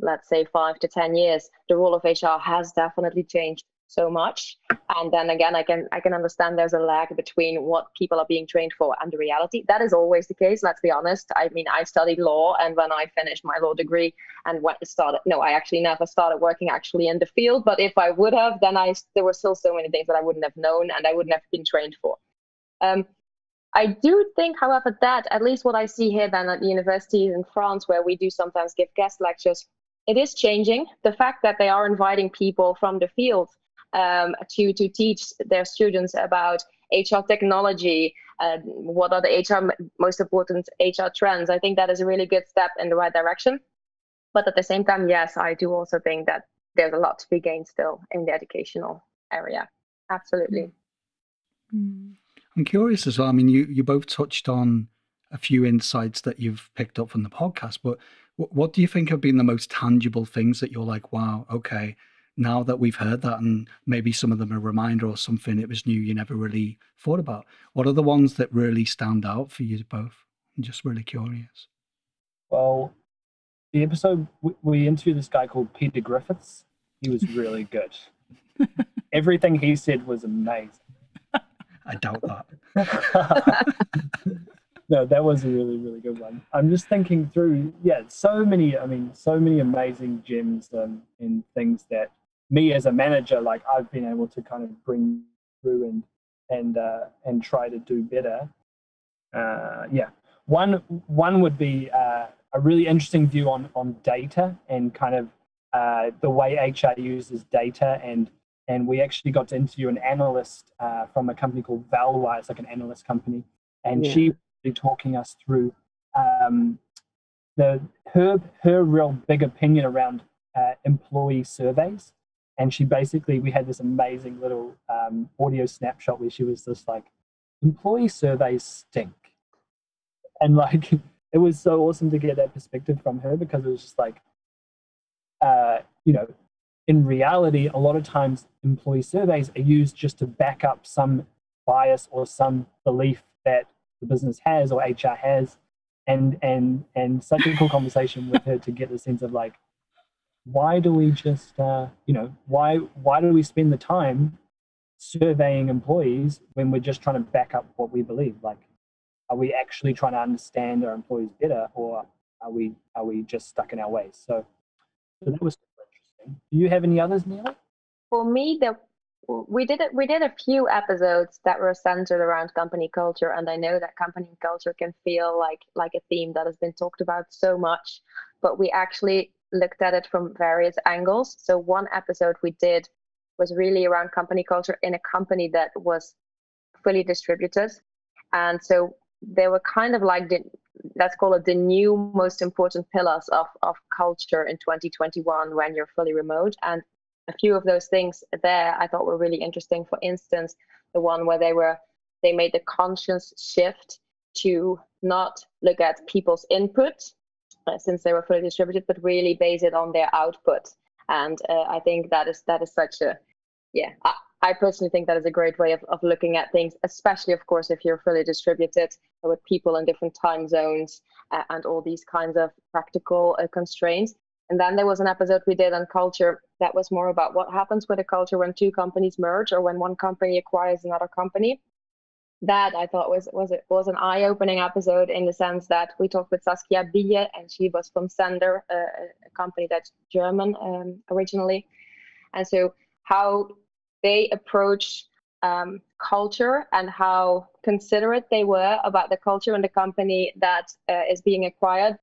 [SPEAKER 5] let's say, five to 10 years, the role of HR has definitely changed so much. And then again i can i can understand there's a lag between what people are being trained for and the reality. That is always the case let's be honest. I mean i studied law and when i finished my law degree and went started no i actually never started working actually in the field. But if i would have then i there were still so many things that i wouldn't have known and i wouldn't have been trained for. Um, I do think, however, that at least what I see here then at the universities in France, where we do sometimes give guest lectures, it is changing. The fact that they are inviting people from the field um, to to teach their students about HR technology, uh, what are the HR most important HR trends. I think that is a really good step in the right direction. But at the same time, yes, I do also think that there's a lot to be gained still in the educational area. Absolutely.
[SPEAKER 4] Mm. I'm curious as well. I mean, you you both touched on a few insights that you've picked up from the podcast, but what do you think have been the most tangible things that you're like, wow, okay, now that we've heard that and maybe some of them are a reminder or something it was new you never really thought about what are the ones that really stand out for you both? I'm just really curious.
[SPEAKER 3] Well the episode we interviewed this guy called peter griffiths. He was really good. Everything he said was amazing.
[SPEAKER 4] I doubt that
[SPEAKER 3] no that was a really really good one i'm just thinking through yeah so many i mean so many amazing gems um, and things that me as a manager, like I've been able to kind of bring through and and uh, and try to do better. Uh, yeah, one one would be uh, a really interesting view on on data and kind of uh, the way HR uses data and and we actually got to interview an analyst uh, from a company called Valwise, like an analyst company, and yeah. she talking us through um, the her her real big opinion around uh, employee surveys. And she basically we had this amazing little um, audio snapshot where she was just like employee surveys stink. And like it was so awesome to get that perspective from her because it was just like uh, you know in reality a lot of times employee surveys are used just to back up some bias or some belief that the business has or hr has and and and such a cool conversation with her to get the sense of like why do we just uh, you know why why do we spend the time surveying employees when we're just trying to back up what we believe? Like are we actually trying to understand our employees better or are we are we just stuck in our ways? So, so that was interesting. Do you have any others Neely?
[SPEAKER 5] for me the we did it we did a few episodes that were centered around company culture and i know that company culture can feel like like a theme that has been talked about so much but we actually looked at it from various angles. So one episode we did was really around company culture in a company that was fully distributed. And so they were kind of like the let's call it the new most important pillars of, of culture in 2021 when you're fully remote. And a few of those things there I thought were really interesting. For instance, the one where they were they made the conscious shift to not look at people's input uh, since they were fully distributed, but really base it on their output. And uh, I think that is that is such a yeah. I, I personally think that is a great way of, of looking at things, especially, of course, if you're fully distributed with people in different time zones uh, and all these kinds of practical uh, constraints. And then there was an episode we did on culture that was more about what happens with a culture when two companies merge or when one company acquires another company that I thought was was it was an eye opening episode in the sense that we talked with Saskia Bille and she was from Sender, a, a company that's German um, originally, and so how they approach um, culture and how considerate they were about the culture and the company that uh, is being acquired.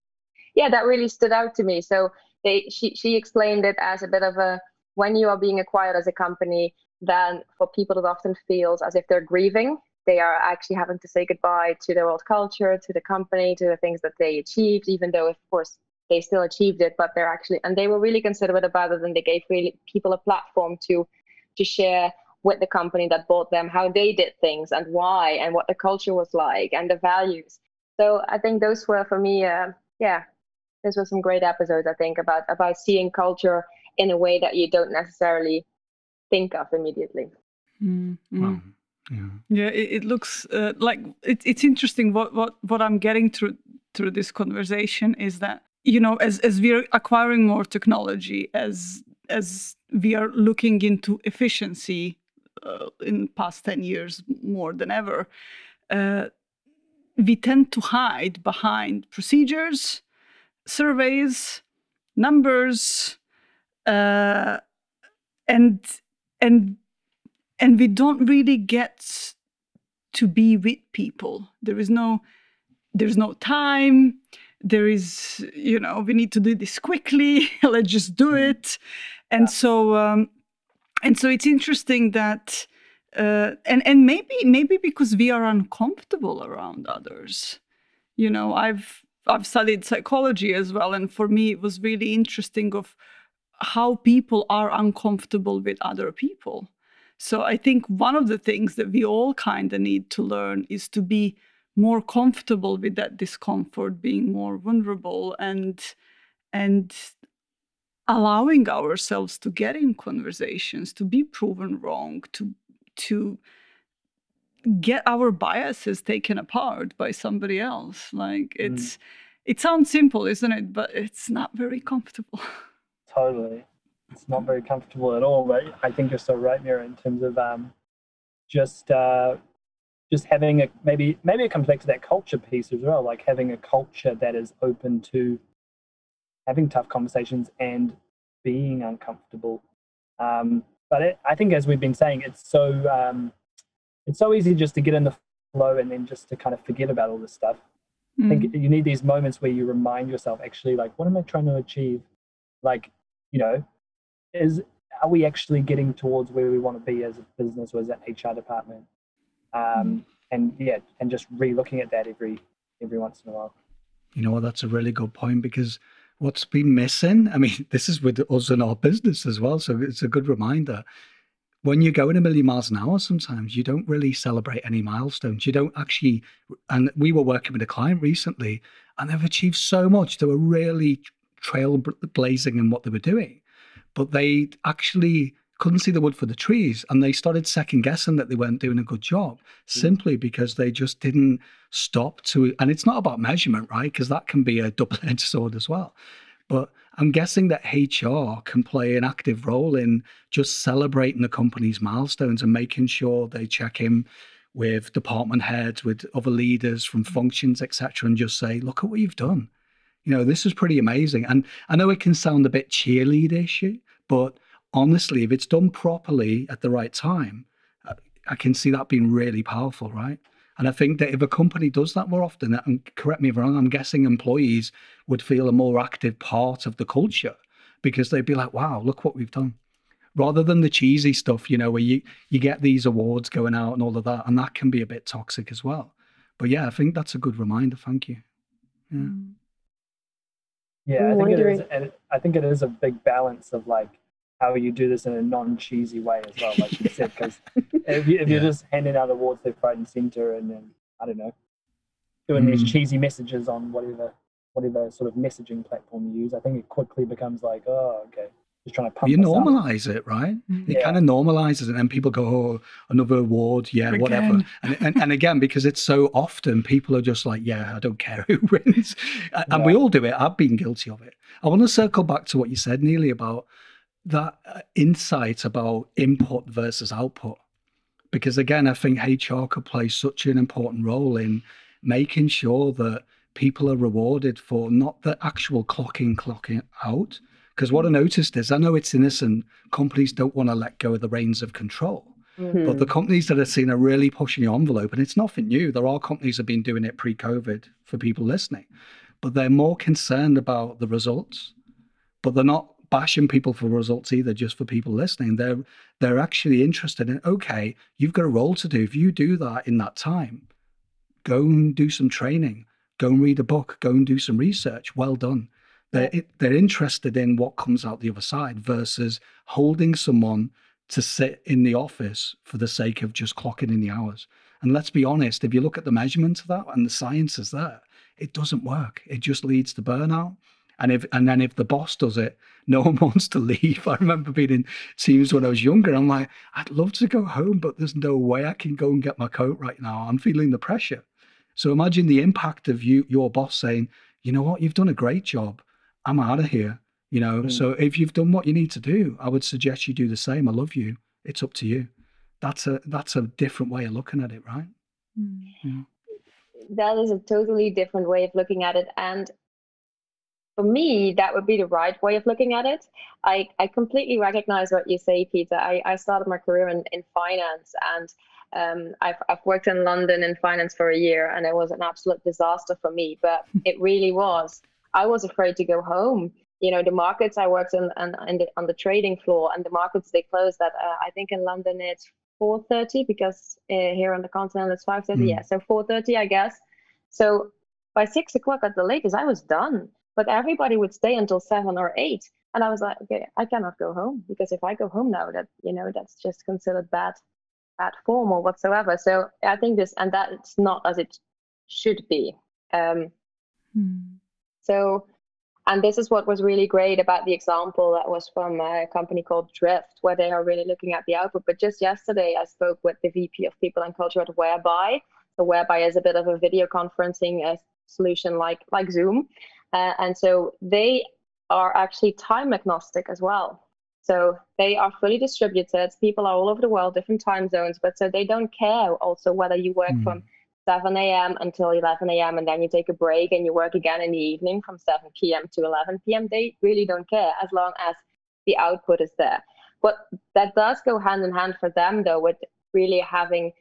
[SPEAKER 5] Yeah, that really stood out to me. So they she she explained it as a bit of a when you are being acquired as a company, then for people it often feels as if they're grieving they are actually having to say goodbye to their old culture, to the company, to the things that they achieved, even though, of course, they still achieved it, but they're actually, and they were really considerate about it and they gave really people a platform to, to share with the company that bought them, how they did things and why, and what the culture was like and the values. So I think those were for me, uh, yeah, those was some great episodes. I think about about seeing culture in a way that you don't necessarily think of immediately.
[SPEAKER 1] Mm-hmm.
[SPEAKER 4] Wow. Yeah.
[SPEAKER 1] Yeah, it, it looks uh, like it, it's interesting. What what what I'm getting through through this conversation is that you know as as we're acquiring more technology, as as we are looking into efficiency uh, in past ten years more than ever, uh, we tend to hide behind procedures, surveys, numbers, uh, and and and we don't really get to be with people. There is no there's no time. There is you know we need to do this quickly. Let's just do it. And
[SPEAKER 3] Yeah.
[SPEAKER 1] so um and so it's interesting that uh and and maybe maybe because we are uncomfortable around others. You know i've i've studied psychology as well and for me it was really interesting of how people are uncomfortable with other people. So I think one of the things that we all kind of need to learn is to be more comfortable with that discomfort, being more vulnerable and and allowing ourselves to get in conversations, to be proven wrong, to to get our biases taken apart by somebody else. Like it's it sounds simple, isn't it? But it's not very comfortable.
[SPEAKER 3] Totally. It's not very comfortable at all. But I think you're so right, Mira, in terms of um, just uh, just having a maybe maybe it comes back to that culture piece as well, like having a culture that is open to having tough conversations and being uncomfortable. Um, but it, I think, as we've been saying, it's so um, it's so easy just to get in the flow and then just to kind of forget about all this stuff. I think you need these moments where you remind yourself, actually, like, what am I trying to achieve? Like, you know, is are we actually getting towards where we want to be as a business or as an HR department? Um, and yeah, and just re-looking at that every every once in a while.
[SPEAKER 4] You know? That's a really good point because what's been missing, I mean, this is with us in our business as well. So it's a good reminder. When you're going a million miles an hour, sometimes you don't really celebrate any milestones. You don't actually, and we were working with a client recently and they've achieved so much. They were really trailblazing in what they were doing, but they actually couldn't see the wood for the trees and they started second guessing that they weren't doing a good job hmm. simply because they just didn't stop to and it's not about measurement right because that can be a double-edged sword as well but i'm guessing that hr can play an active role in just celebrating the company's milestones and making sure they check in with department heads with other leaders from functions etc and just say look at what you've done. You know this is pretty amazing. And i know it can sound a bit cheerleaderish but honestly, if it's done properly at the right time, uh, I can see that being really powerful, right? And I think that if a company does that more often, and correct me if I'm wrong, I'm guessing employees would feel a more active part of the culture because they'd be like, wow, look what we've done. Rather than the cheesy stuff, you know, where you, you get these awards going out and all of that, and that can be a bit toxic as well. But yeah, I think that's a good reminder. Thank you. Yeah. Mm.
[SPEAKER 3] Yeah,
[SPEAKER 2] I'm
[SPEAKER 3] think it is. And I think it is a big balance of like how you do this in a non-cheesy way as well, like you said. Because if, you, if you're
[SPEAKER 4] Yeah.
[SPEAKER 3] just handing out awards left, right, and center, and then I don't know, doing these
[SPEAKER 4] Mm.
[SPEAKER 3] cheesy messages on whatever whatever sort of messaging platform you use, I think it quickly becomes like, oh, okay, just trying to pump.
[SPEAKER 4] you
[SPEAKER 3] us up.
[SPEAKER 4] normalize it, right? It
[SPEAKER 3] Yeah.
[SPEAKER 4] kind of normalizes it, and people go, "Oh, another award, yeah, whatever." And, and and again, because it's so often, people are just like, "Yeah, I don't care who wins," and and we all do it. I've been guilty of it. I want to circle back to what you said, Neely, about that uh, insight about input versus output, because again, I think HR could play such an important role in making sure that people are rewarded for not the actual clocking, clocking out. Because what I noticed is, I know it's innocent. Companies don't want to let go of the reins of control.
[SPEAKER 2] Mm-hmm.
[SPEAKER 4] But the companies that I've seen are really pushing the envelope, and it's nothing new. There are companies that have been doing it pre-COVID for people listening, but they're more concerned about the results. But they're not bashing people for results either, just for people listening. They're they're actually interested in okay, you've got a role to do. If you do that in that time, go and do some training, go and read a book, go and do some research. Well done. They're they're interested in what comes out the other side versus holding someone to sit in the office for the sake of just clocking in the hours. And let's be honest, if you look at the measurements of that and the science is there, it doesn't work. It just leads to burnout. And if and then if the boss does it, no one wants to leave. I remember being in teams when I was younger. I'm like, I'd love to go home, but there's no way I can go and get my coat right now. I'm feeling the pressure. So imagine the impact of you, your boss saying, you know what, you've done a great job. I'm out of here. You know, mm. so if you've done what you need to do, I would suggest you do the same. I love you. It's up to you. That's a that's a different way of looking at it, right? Mm.
[SPEAKER 5] Yeah. That is a totally different way of looking at it. And for me, that would be the right way of looking at it. I, I completely recognize what you say, Peter. I, I started my career in, in finance and um, I've, I've worked in London in finance for a year and it was an absolute disaster for me, but it really was. I was afraid to go home. You know, the markets I worked in, and, the, on the trading floor and the markets they closed at, uh, I think in London it's 4.30 because uh, here on the continent it's 5.30. Mm. Yeah, so 4.30, I guess. So by six o'clock at the latest, I was done. But everybody would stay until seven or eight. And I was like, okay, I cannot go home because if I go home now, that you know, that's just considered bad bad form or whatsoever. So I think this and that's not as it should be. Um, hmm. So, and this is what was really great about the example that was from a company called Drift, where they are really looking at the output. But just yesterday, I spoke with the VP of People and Culture at Whereby. So Whereby is a bit of a video conferencing uh, solution like like Zoom, uh, and so they are actually time agnostic as well. So they are fully distributed. People are all over the world, different time zones, but so they don't care also whether you work mm. from 7 a.m. until 11 a.m. and then you take a break and you work again in the evening from 7 p.m. to 11 p.m. They really don't care as long as the output is there. But that does go hand in hand for them though with really having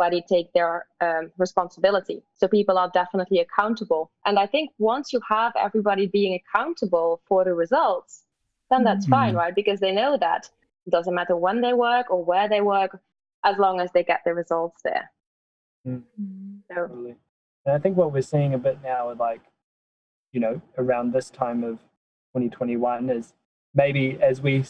[SPEAKER 5] everybody take their um, responsibility. So people are definitely accountable. And I think once you have everybody being accountable for the results, then that's mm-hmm. fine, right? Because they know that it doesn't matter when they work or where they work, as long as they get the results there.
[SPEAKER 3] Mm-hmm. So, and I think what we're seeing a bit now, like, you know, around this time of 2021, is maybe as we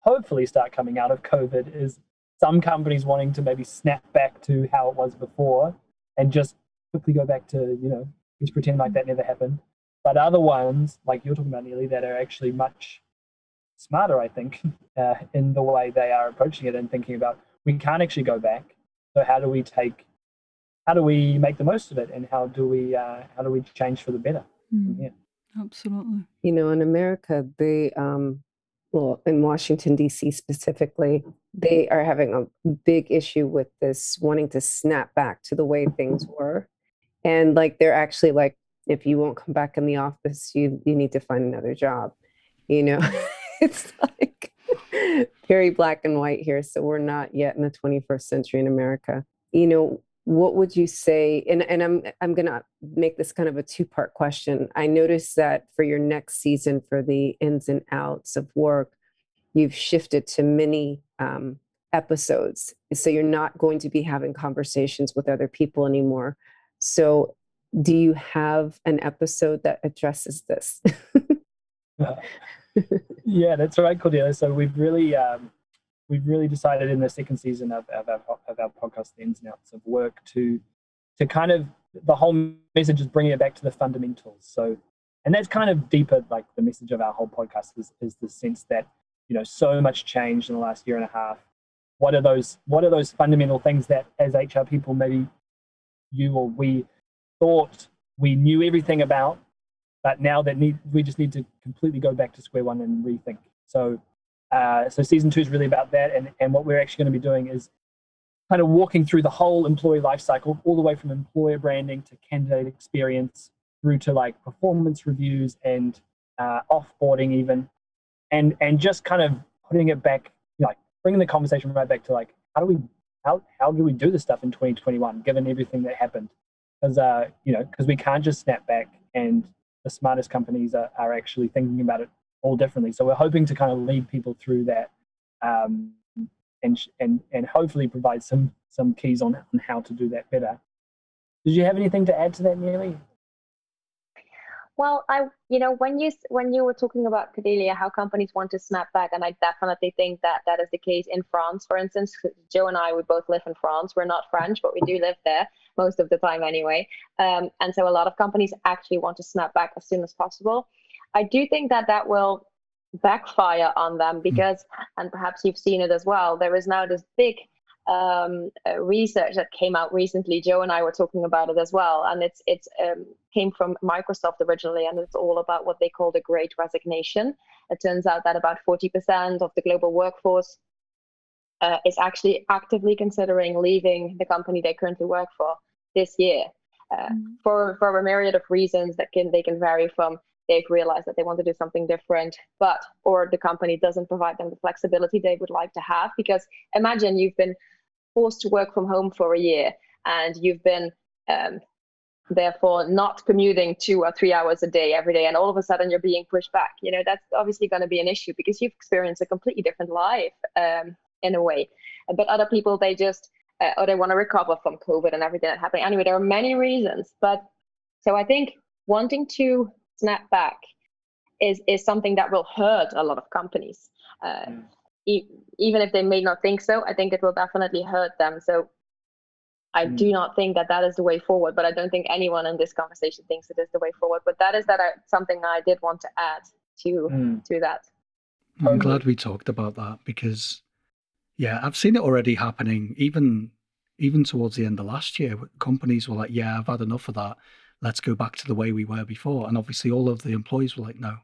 [SPEAKER 3] hopefully start coming out of COVID, is some companies wanting to maybe snap back to how it was before and just quickly go back to, you know, just pretend like that never happened. But other ones, like you're talking about, Neely, that are actually much smarter, I think, uh, in the way they are approaching it and thinking about we can't actually go back. So how do we take, how do we make the most of it, and how do we uh, how do we change for the better?
[SPEAKER 1] Mm, absolutely.
[SPEAKER 2] You know, in America, they um, well, in Washington D.C. specifically, they are having a big issue with this wanting to snap back to the way things were, and like they're actually like, if you won't come back in the office, you you need to find another job. You know. it's like very black and white here. So we're not yet in the 21st century in America. You know, what would you say? And, and I'm I'm gonna make this kind of a two-part question. I noticed that for your next season for the ins and outs of work, you've shifted to many um, episodes. So you're not going to be having conversations with other people anymore. So do you have an episode that addresses this?
[SPEAKER 3] yeah, that's right, Cordelia. So we've really um, we've really decided in the second season of, of, our, of our podcast, the ins and outs of work, to to kind of the whole message is bringing it back to the fundamentals. So, and that's kind of deeper, like the message of our whole podcast is, is the sense that you know so much change in the last year and a half. What are those What are those fundamental things that as HR people maybe you or we thought we knew everything about but now that need we just need to completely go back to square one and rethink. So uh, so season two is really about that, and and what we're actually going to be doing is kind of walking through the whole employee life cycle, all the way from employer branding to candidate experience through to like performance reviews and uh, offboarding even, and and just kind of putting it back, you know, like bringing the conversation right back to like how do we how how do we do this stuff in 2021 given everything that happened? Because uh you know because we can't just snap back and the smartest companies are, are actually thinking about it all differently. So we're hoping to kind of lead people through that um, and, and, and hopefully provide some, some keys on, on how to do that better. Did you have anything to add to that, Neely?
[SPEAKER 5] Well, I, you know, when you when you were talking about Cordelia, how companies want to snap back, and I definitely think that that is the case in France, for instance. Joe and I, we both live in France. We're not French, but we do live there most of the time anyway. Um, and so a lot of companies actually want to snap back as soon as possible. I do think that that will backfire on them hmm. because, and perhaps you've seen it as well. There is now this big um, uh, research that came out recently. Joe and I were talking about it as well, and it's it's um, came from Microsoft originally, and it's all about what they call the Great Resignation. It turns out that about 40% of the global workforce uh, is actually actively considering leaving the company they currently work for this year, uh, mm. for for a myriad of reasons that can they can vary from they've realized that they want to do something different, but or the company doesn't provide them the flexibility they would like to have. Because imagine you've been forced to work from home for a year and you've been um, therefore not commuting two or three hours a day every day and all of a sudden you're being pushed back you know that's obviously going to be an issue because you've experienced a completely different life um, in a way but other people they just uh, or they want to recover from covid and everything that happened anyway there are many reasons but so i think wanting to snap back is is something that will hurt a lot of companies uh, mm e- even if they may not think so, I think it will definitely hurt them. So I mm. do not think that that is the way forward, but I don't think anyone in this conversation thinks it is the way forward. But that is that I, something I did want to add to mm. to that.
[SPEAKER 4] I'm glad we talked about that because, yeah, I've seen it already happening. Even even towards the end of last year, companies were like, "Yeah, I've had enough of that. Let's go back to the way we were before." And obviously, all of the employees were like, "No,"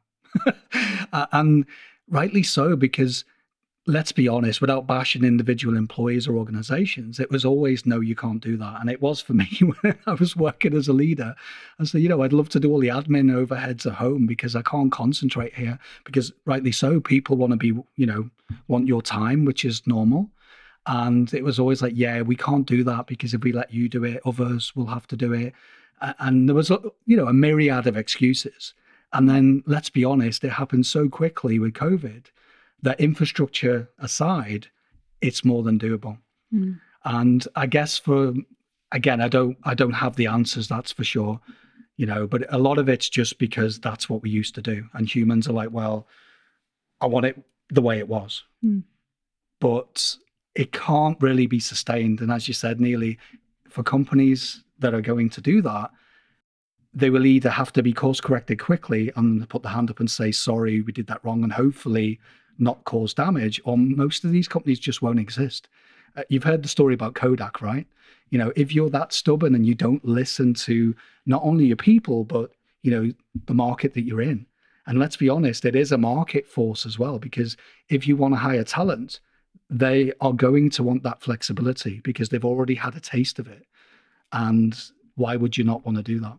[SPEAKER 4] and rightly so because let's be honest, without bashing individual employees or organizations, it was always no, you can't do that. And it was for me when I was working as a leader. I said, you know, I'd love to do all the admin overheads at home because I can't concentrate here. Because rightly so, people want to be, you know, want your time, which is normal. And it was always like, yeah, we can't do that because if we let you do it, others will have to do it. And there was, you know, a myriad of excuses. And then let's be honest, it happened so quickly with COVID that infrastructure aside, it's more than doable. Mm. And I guess for again, I don't I don't have the answers, that's for sure. You know, but a lot of it's just because that's what we used to do. And humans are like, well, I want it the way it was. Mm. But it can't really be sustained. And as you said, Neely, for companies that are going to do that, they will either have to be course corrected quickly and put the hand up and say, sorry, we did that wrong. And hopefully not cause damage, or most of these companies just won't exist. Uh, you've heard the story about Kodak, right? You know, if you're that stubborn and you don't listen to not only your people, but you know the market that you're in, and let's be honest, it is a market force as well because if you want to hire talent, they are going to want that flexibility because they've already had a taste of it, and why would you not want to do that?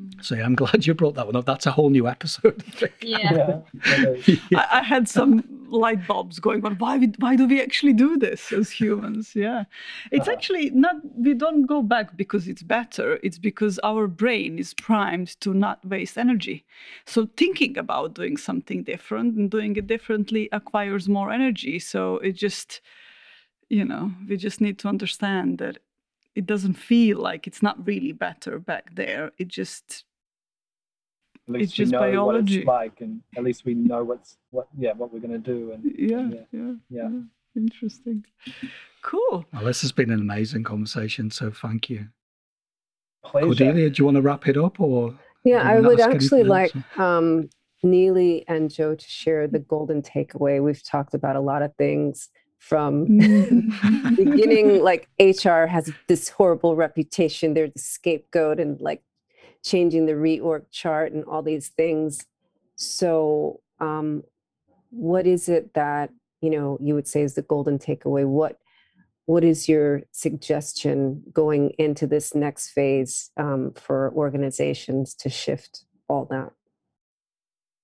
[SPEAKER 4] Mm. So yeah, I'm glad you brought that one up. That's a whole new episode.
[SPEAKER 5] yeah.
[SPEAKER 1] yeah. I, I, had some light bulbs going on. Why why do we actually do this as humans? Yeah, it's uh-huh. actually not. We don't go back because it's better. It's because our brain is primed to not waste energy. So thinking about doing something different and doing it differently acquires more energy. So it just, you know, we just need to understand that it doesn't feel like it's not really better back there. It just
[SPEAKER 3] at least
[SPEAKER 1] it's just
[SPEAKER 3] know
[SPEAKER 1] biology.
[SPEAKER 3] what it's like, and at least we know what's what yeah what we're gonna do. And
[SPEAKER 1] yeah, yeah, yeah. yeah. yeah. Interesting. Cool.
[SPEAKER 4] Well, this has been an amazing conversation. So thank you.
[SPEAKER 3] Pleasure.
[SPEAKER 4] Cordelia, do you want to wrap it up or?
[SPEAKER 2] Yeah, I would actually like um, Neely and Joe to share the golden takeaway. We've talked about a lot of things from beginning like hr has this horrible reputation. They're the scapegoat and like changing the reorg chart and all these things. So um, what is it that you know you would say is the golden takeaway? What what is your suggestion going into this next phase um, for organizations to shift all that?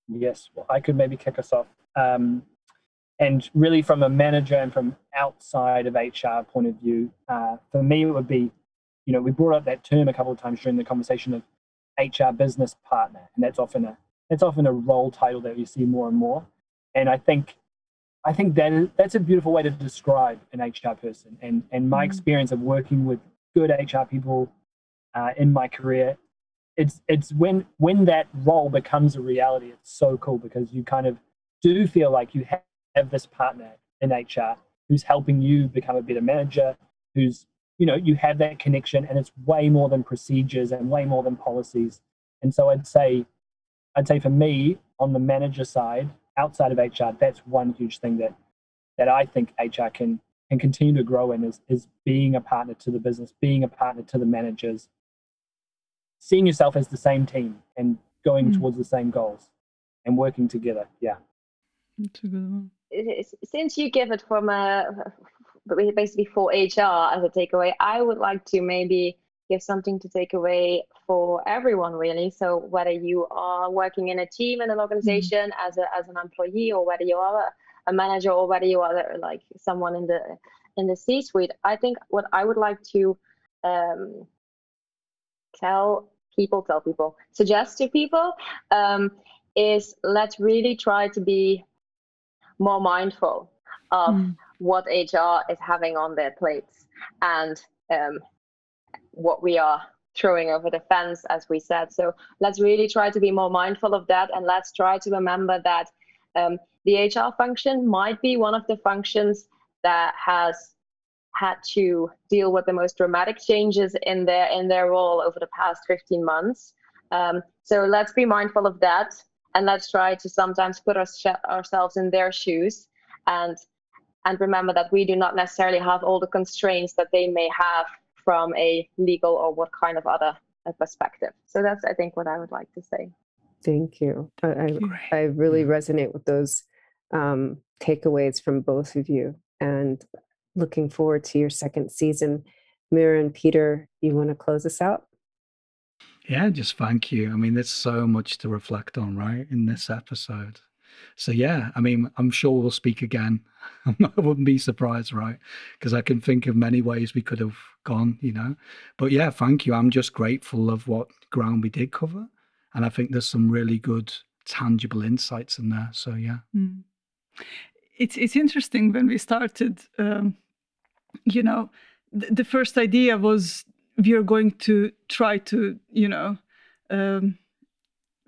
[SPEAKER 3] Yes. Well i could maybe kick us off. Um, and really from a manager and from outside of HR point of view, uh, for me it would be, you know, we brought up that term a couple of times during the conversation of HR business partner, and that's often a that's often a role title that we see more and more. And I think I think that is, that's a beautiful way to describe an HR person. And and my mm. experience of working with good HR people uh, in my career, it's it's when when that role becomes a reality, it's so cool because you kind of do feel like you have, this partner in HR who's helping you become a better manager, who's you know you have that connection, and it's way more than procedures and way more than policies. And so I'd say, I'd say for me on the manager side, outside of HR, that's one huge thing that that I think HR can can continue to grow in is is being a partner to the business, being a partner to the managers, seeing yourself as the same team and going mm. towards the same goals and working together. Yeah.
[SPEAKER 1] That's a good one.
[SPEAKER 5] Since you give it from a basically for HR as a takeaway, I would like to maybe give something to take away for everyone really so whether you are working in a team in an organization mm-hmm. as a as an employee or whether you are a, a manager or whether you are like someone in the in the c suite i think what i would like to um, tell people tell people suggest to people um, is let's really try to be more mindful of mm. what hr is having on their plates and um, what we are throwing over the fence, as we said. So let's really try to be more mindful of that, and let's try to remember that um, the HR function might be one of the functions that has had to deal with the most dramatic changes in their in their role over the past 15 months. Um, so let's be mindful of that, and let's try to sometimes put our, ourselves in their shoes, and and remember that we do not necessarily have all the constraints that they may have from a legal or what kind of other uh, perspective. So that's, I think, what I would like to say.
[SPEAKER 2] Thank you. I, I, I really resonate with those um, takeaways from both of you and looking forward to your second season. Mira and Peter, you want to close us out?
[SPEAKER 4] Yeah, just thank you. I mean, there's so much to reflect on, right, in this episode. So yeah, I mean, I'm sure we'll speak again. I wouldn't be surprised, right? Because I can think of many ways we could have gone, you know. But yeah, thank you. I'm just grateful of what ground we did cover, and I think there's some really good, tangible insights in there. So yeah, mm.
[SPEAKER 1] it's it's interesting when we started. Um, you know, th- the first idea was we are going to try to, you know. Um,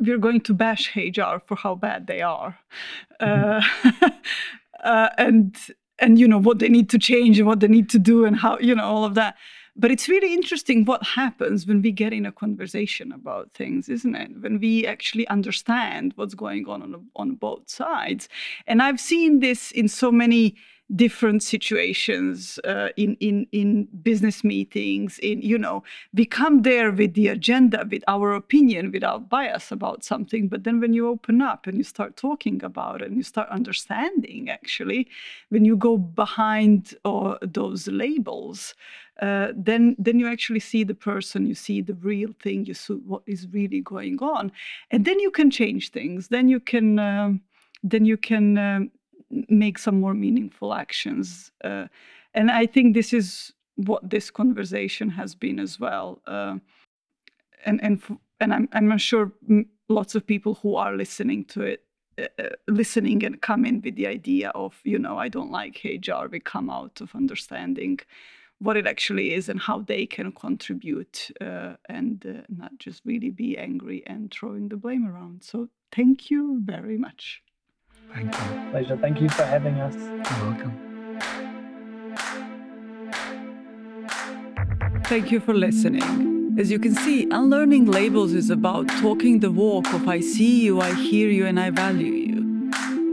[SPEAKER 1] we're going to bash HR for how bad they are, mm-hmm. uh, uh, and and you know what they need to change and what they need to do and how you know all of that. But it's really interesting what happens when we get in a conversation about things, isn't it? When we actually understand what's going on on, on both sides. And I've seen this in so many different situations uh, in in in business meetings in you know we come there with the agenda with our opinion without bias about something. But then when you open up and you start talking about it and you start understanding actually when you go behind uh, those labels uh, then then you actually see the person you see the real thing you see what is really going on. And then you can change things. Then you can um, then you can um, make some more meaningful actions. Uh, and I think this is what this conversation has been as well. Uh, and and and I'm I'm sure lots of people who are listening to it, uh, uh, listening and come in with the idea of you know I don't like HR. We come out of understanding what it actually is and how they can contribute uh, and uh, not just really be angry and throwing the blame around. So thank you very much.
[SPEAKER 4] Thank you.
[SPEAKER 3] Pleasure. Thank you for having us.
[SPEAKER 4] You're welcome.
[SPEAKER 1] Thank you for listening. As you can see, unlearning labels is about talking the walk of I see you, I hear you, and I value you.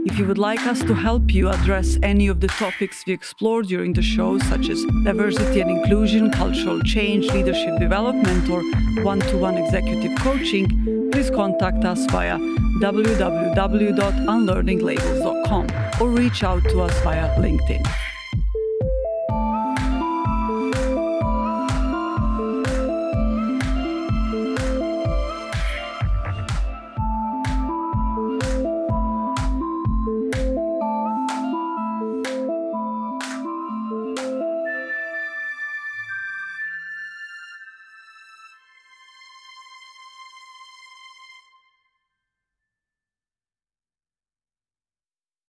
[SPEAKER 1] If you would like us to help you address any of the topics we explored during the show, such as diversity and inclusion, cultural change, leadership development, or one to one executive coaching, please contact us via www.unlearninglabels.com or reach out to us via LinkedIn.